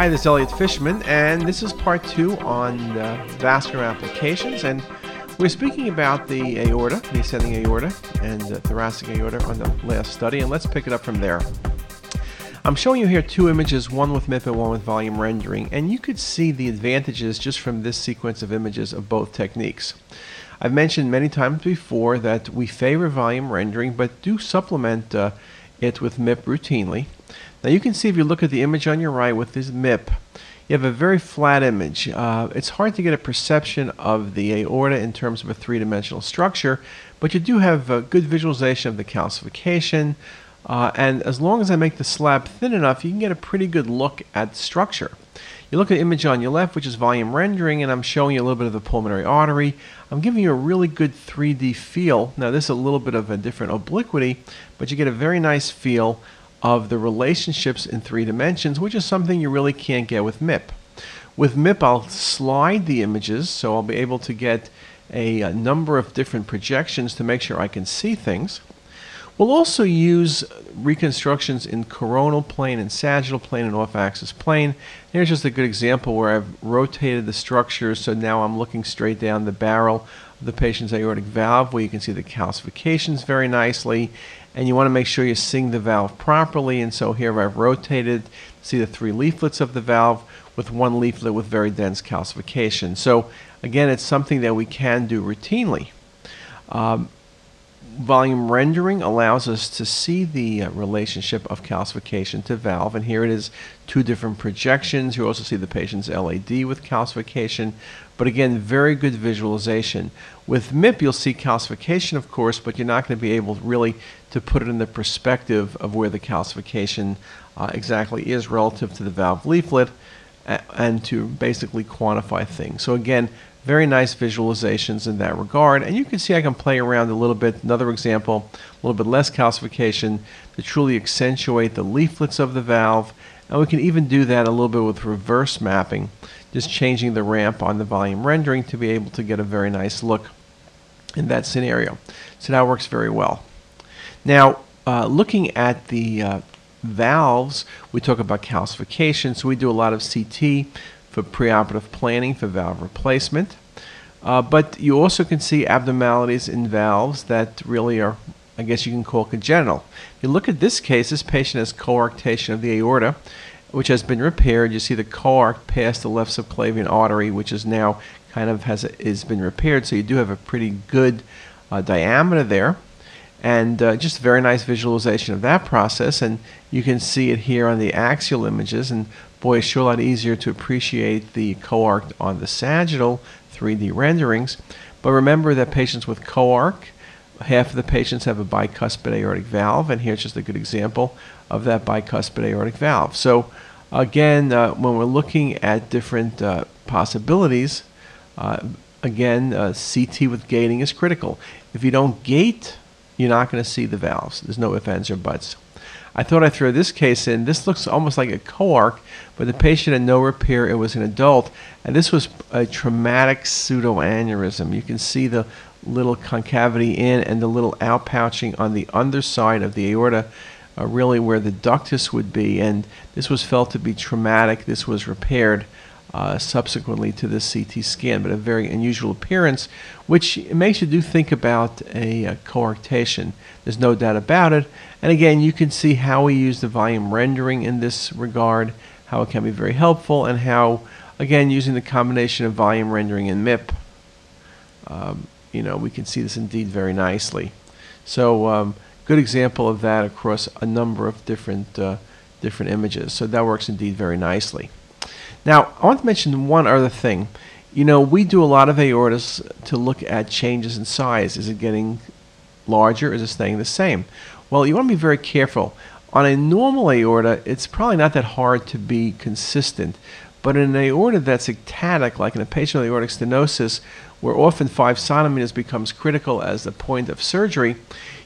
Hi, this is Elliot Fishman, and this is part two on uh, vascular applications. And we're speaking about the aorta, the ascending aorta, and the thoracic aorta on the last study. And let's pick it up from there. I'm showing you here two images, one with MIP and one with volume rendering, and you could see the advantages just from this sequence of images of both techniques. I've mentioned many times before that we favor volume rendering, but do supplement uh, it with MIP routinely. Now you can see if you look at the image on your right with this MIP, you have a very flat image. Uh, it's hard to get a perception of the aorta in terms of a three-dimensional structure, but you do have a good visualization of the calcification, uh, and as long as I make the slab thin enough, you can get a pretty good look at structure. You look at the image on your left, which is volume rendering, and I'm showing you a little bit of the pulmonary artery. I'm giving you a really good 3D feel. Now, this is a little bit of a different obliquity, but you get a very nice feel of the relationships in three dimensions, which is something you really can't get with MIP. With MIP, I'll slide the images, so I'll be able to get a, a number of different projections to make sure I can see things. We'll also use reconstructions in coronal plane and sagittal plane and off-axis plane. Here's just a good example where I've rotated the structure so now I'm looking straight down the barrel of the patient's aortic valve where you can see the calcifications very nicely and you want to make sure you're seeing the valve properly and so here I've rotated see the three leaflets of the valve with one leaflet with very dense calcification. So again it's something that we can do routinely. Um, volume rendering allows us to see the uh, relationship of calcification to valve and here it is two different projections you also see the patient's LAD with calcification but again very good visualization with MIP you'll see calcification of course but you're not going to be able really to put it in the perspective of where the calcification uh, exactly is relative to the valve leaflet and to basically quantify things so again very nice visualizations in that regard. And you can see I can play around a little bit. Another example, a little bit less calcification to truly accentuate the leaflets of the valve. And we can even do that a little bit with reverse mapping, just changing the ramp on the volume rendering to be able to get a very nice look in that scenario. So that works very well. Now, uh, looking at the uh, valves, we talk about calcification. So we do a lot of CT for preoperative planning for valve replacement. Uh, but you also can see abnormalities in valves that really are, I guess you can call congenital. If you look at this case, this patient has coarctation of the aorta, which has been repaired. You see the coarct past the left subclavian artery, which is now kind of has is been repaired. So you do have a pretty good uh, diameter there and uh, just a very nice visualization of that process. And you can see it here on the axial images. And boy it's sure a lot easier to appreciate the coarct on the sagittal 3D renderings. But remember that patients with coarc half of the patients have a bicuspid aortic valve. And here's just a good example of that bicuspid aortic valve. So again uh, when we're looking at different uh, possibilities uh, again uh, CT with gating is critical. If you don't gate you're not going to see the valves. There's no ifs, ands, or buts. I thought I'd throw this case in. This looks almost like a coarc, but the patient had no repair. It was an adult, and this was a traumatic pseudoaneurysm. You can see the little concavity in and the little outpouching on the underside of the aorta, uh, really where the ductus would be. And this was felt to be traumatic. This was repaired uh, subsequently to this CT scan, but a very unusual appearance, which makes you do think about a, a coarctation. There's no doubt about it. And again, you can see how we use the volume rendering in this regard, how it can be very helpful, and how, again, using the combination of volume rendering and MIP, um, you know, we can see this indeed very nicely. So, um, good example of that across a number of different uh, different images. So that works indeed very nicely. Now, I want to mention one other thing. You know, we do a lot of aortas to look at changes in size. Is it getting larger? Is it staying the same? Well, you want to be very careful. On a normal aorta, it's probably not that hard to be consistent. But in an aorta that's ectatic, like in a patient with aortic stenosis, where often 5 centimeters becomes critical as the point of surgery,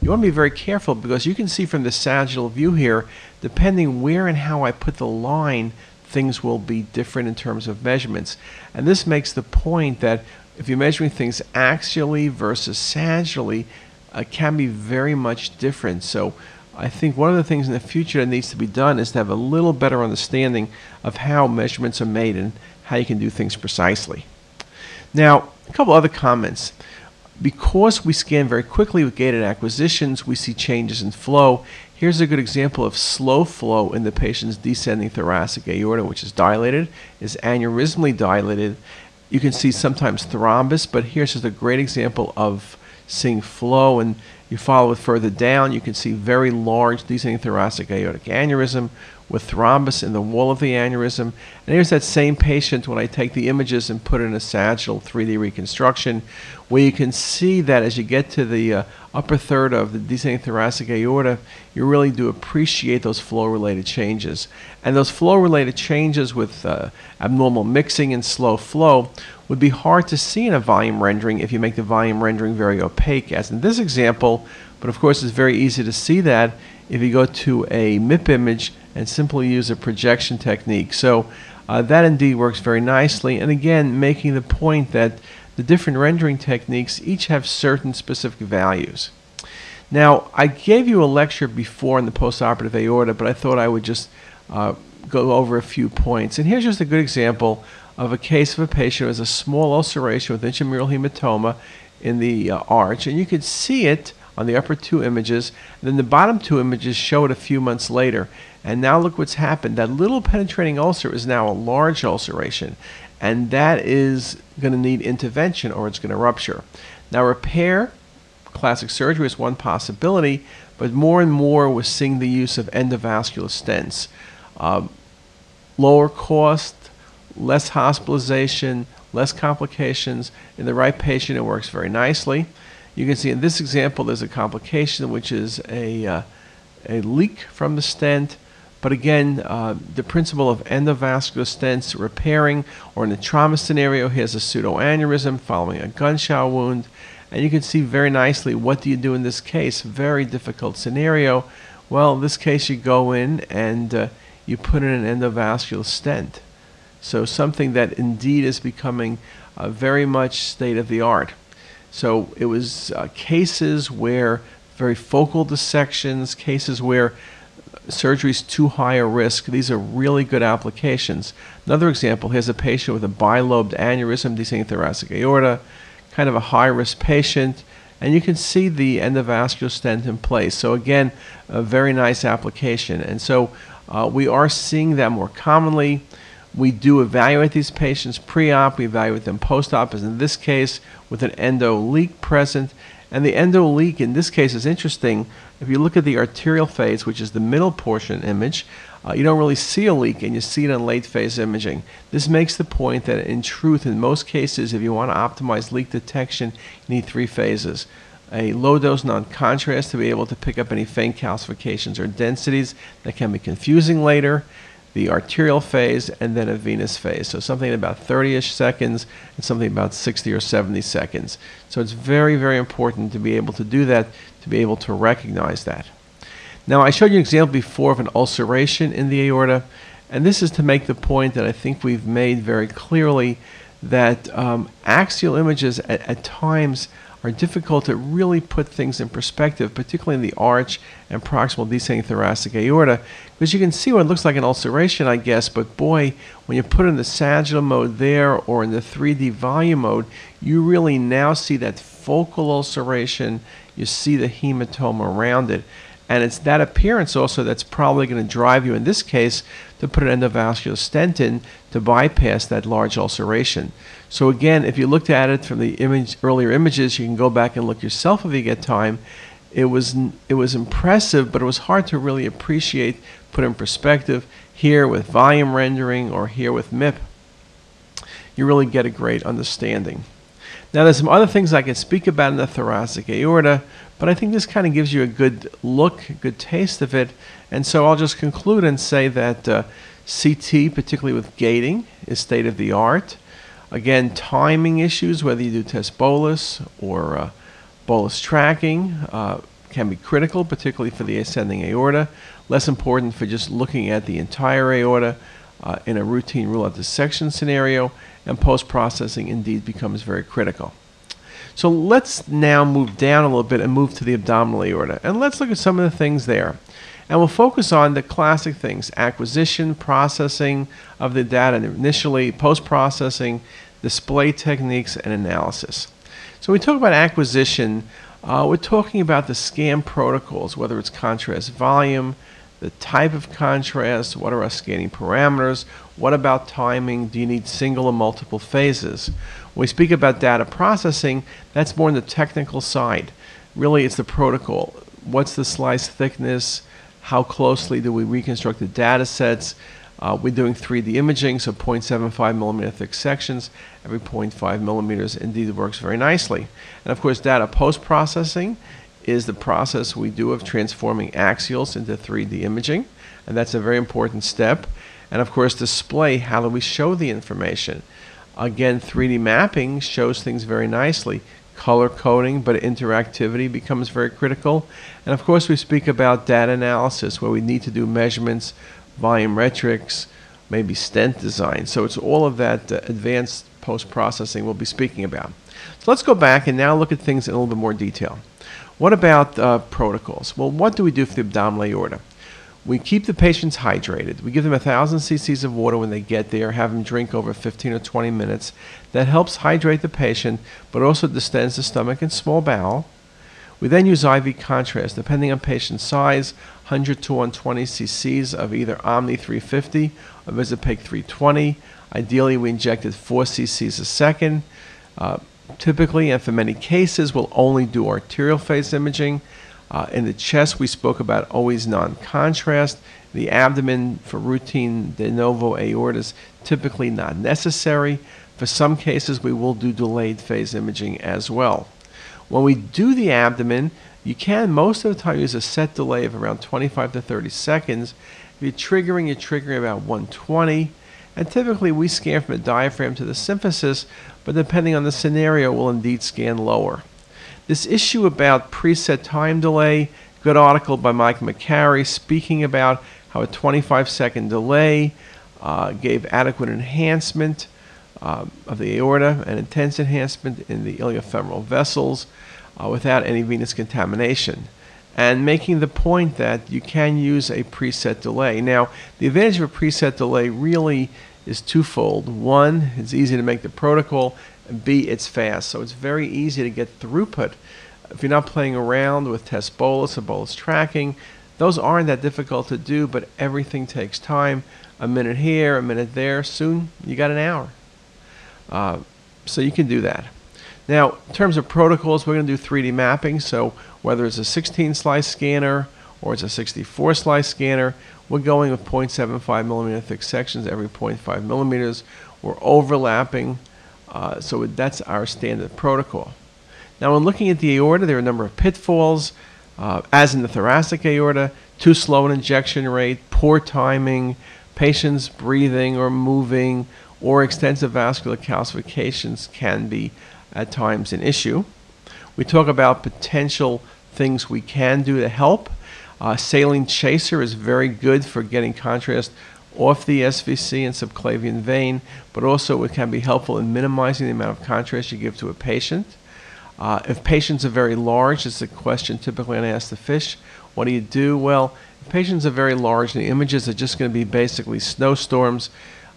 you want to be very careful because you can see from the sagittal view here, depending where and how I put the line, things will be different in terms of measurements. And this makes the point that if you're measuring things axially versus sagittally, uh, can be very much different. So I think one of the things in the future that needs to be done is to have a little better understanding of how measurements are made and how you can do things precisely. Now, a couple other comments. Because we scan very quickly with gated acquisitions, we see changes in flow. Here's a good example of slow flow in the patient's descending thoracic aorta, which is dilated, is aneurysmally dilated. You can see sometimes thrombus, but here's just a great example of seeing flow and you follow it further down, you can see very large descending thoracic aortic aneurysm with thrombus in the wall of the aneurysm. And here's that same patient when I take the images and put in a sagittal 3D reconstruction, where you can see that as you get to the uh, upper third of the descending thoracic aorta, you really do appreciate those flow-related changes. And those flow-related changes with uh, abnormal mixing and slow flow would be hard to see in a volume rendering if you make the volume rendering very opaque, as in this example, but of course it's very easy to see that if you go to a MIP image and simply use a projection technique. So uh, that indeed works very nicely, and again, making the point that the different rendering techniques each have certain specific values. Now, I gave you a lecture before on the postoperative aorta, but I thought I would just uh, go over a few points. And here's just a good example of a case of a patient who has a small ulceration with intramural hematoma in the uh, arch, and you can see it on the upper two images. And then the bottom two images show it a few months later. And now look what's happened. That little penetrating ulcer is now a large ulceration, and that is going to need intervention or it's going to rupture. Now, repair, classic surgery is one possibility, but more and more we're seeing the use of endovascular stents. Uh, lower cost, less hospitalization, less complications. In the right patient, it works very nicely. You can see in this example, there's a complication which is a, uh, a leak from the stent. But again, uh, the principle of endovascular stents repairing, or in a trauma scenario, here's a pseudoaneurysm following a gunshot wound. And you can see very nicely what do you do in this case. Very difficult scenario. Well, in this case, you go in and uh, you put in an endovascular stent. So something that indeed is becoming uh, very much state of the art. So it was uh, cases where very focal dissections, cases where surgery is too high a risk. These are really good applications. Another example, here's a patient with a bilobed aneurysm, descending thoracic aorta, kind of a high risk patient, and you can see the endovascular stent in place. So again, a very nice application. And so uh, we are seeing that more commonly. We do evaluate these patients pre-op, we evaluate them post-op, as in this case, with an endo leak present. And the endo leak in this case is interesting. If you look at the arterial phase, which is the middle portion image, uh, you don't really see a leak and you see it on late phase imaging. This makes the point that in truth, in most cases, if you want to optimize leak detection, you need three phases. A low dose non contrast to be able to pick up any faint calcifications or densities that can be confusing later the arterial phase, and then a venous phase. So something about 30 ish seconds and something about 60 or 70 seconds. So it's very, very important to be able to do that, to be able to recognize that. Now, I showed you an example before of an ulceration in the aorta, and this is to make the point that I think we've made very clearly that um, axial images at, at times are difficult to really put things in perspective, particularly in the arch and proximal descending thoracic aorta, because you can see what it looks like an ulceration, I guess, but boy, when you put in the sagittal mode there or in the 3D volume mode, you really now see that focal ulceration, you see the hematoma around it. And it's that appearance also that's probably going to drive you, in this case, to put an endovascular stent in to bypass that large ulceration. So again, if you looked at it from the image, earlier images, you can go back and look yourself if you get time. It was it was impressive, but it was hard to really appreciate, put in perspective. Here with volume rendering or here with MIP, you really get a great understanding. Now, there's some other things I can speak about in the thoracic aorta, but I think this kind of gives you a good look, good taste of it. And so I'll just conclude and say that uh, CT, particularly with gating, is state of the art. Again, timing issues, whether you do test bolus or uh, bolus tracking, uh, can be critical, particularly for the ascending aorta. Less important for just looking at the entire aorta uh, in a routine rule out dissection scenario, and post processing indeed becomes very critical. So let's now move down a little bit and move to the abdominal aorta. And let's look at some of the things there. And we'll focus on the classic things acquisition, processing of the data initially, post processing, display techniques, and analysis. So when we talk about acquisition, uh, we're talking about the scan protocols, whether it's contrast volume, the type of contrast, what are our scanning parameters, what about timing, do you need single or multiple phases? When we speak about data processing, that's more on the technical side. Really, it's the protocol. What's the slice thickness? How closely do we reconstruct the data sets? Uh, we're doing 3D imaging, so 0.75 millimeter thick sections every 0.5 millimeters indeed it works very nicely. And of course, data post processing is the process we do of transforming axials into 3D imaging, and that's a very important step. And of course, display how do we show the information? Again, 3D mapping shows things very nicely. Color coding, but interactivity becomes very critical. And of course, we speak about data analysis where we need to do measurements, volumetrics, maybe stent design. So it's all of that uh, advanced post processing we'll be speaking about. So let's go back and now look at things in a little bit more detail. What about uh, protocols? Well, what do we do for the abdominal aorta? We keep the patients hydrated. We give them 1,000 cc's of water when they get there, have them drink over 15 or 20 minutes. That helps hydrate the patient, but also distends the stomach and small bowel. We then use IV contrast, depending on patient size, 100 to 120 cc's of either Omni 350 or Visipaque 320. Ideally, we injected 4 cc's a second. Uh, typically, and for many cases, we'll only do arterial phase imaging. Uh, in the chest, we spoke about always non contrast. The abdomen for routine de novo aortas, typically not necessary. For some cases, we will do delayed phase imaging as well. When we do the abdomen, you can most of the time use a set delay of around 25 to 30 seconds. If you're triggering, you're triggering about 120. And typically, we scan from the diaphragm to the symphysis, but depending on the scenario, we'll indeed scan lower. This issue about preset time delay, good article by Mike Macari speaking about how a 25 second delay uh, gave adequate enhancement uh, of the aorta and intense enhancement in the iliofemoral vessels uh, without any venous contamination. And making the point that you can use a preset delay. Now, the advantage of a preset delay really is twofold. One, it's easy to make the protocol, and B, it's fast. So it's very easy to get throughput. If you're not playing around with test bolus or bolus tracking, those aren't that difficult to do, but everything takes time. A minute here, a minute there, soon you got an hour. Uh, so you can do that. Now, in terms of protocols, we're going to do 3D mapping. So whether it's a 16 slice scanner or it's a 64 slice scanner, we're going with 0.75 millimeter thick sections every 0.5 millimeters. We're overlapping, uh, so that's our standard protocol. Now, when looking at the aorta, there are a number of pitfalls, uh, as in the thoracic aorta, too slow an injection rate, poor timing, patients breathing or moving, or extensive vascular calcifications can be at times an issue. We talk about potential things we can do to help. Uh, saline chaser is very good for getting contrast off the SVC and subclavian vein, but also it can be helpful in minimizing the amount of contrast you give to a patient. Uh, if patients are very large, it's a question typically when I ask the fish, what do you do? Well, if patients are very large the images are just going to be basically snowstorms,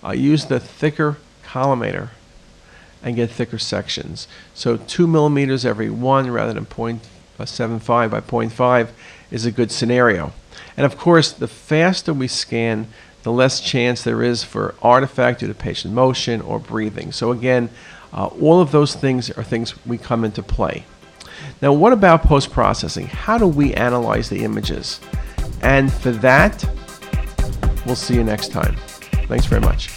uh, use the thicker collimator and get thicker sections. So two millimeters every one rather than 0.75 by 0.5 is a good scenario. And of course, the faster we scan, the less chance there is for artifact due to patient motion or breathing. So again, uh, all of those things are things we come into play. Now, what about post processing? How do we analyze the images? And for that, we'll see you next time. Thanks very much.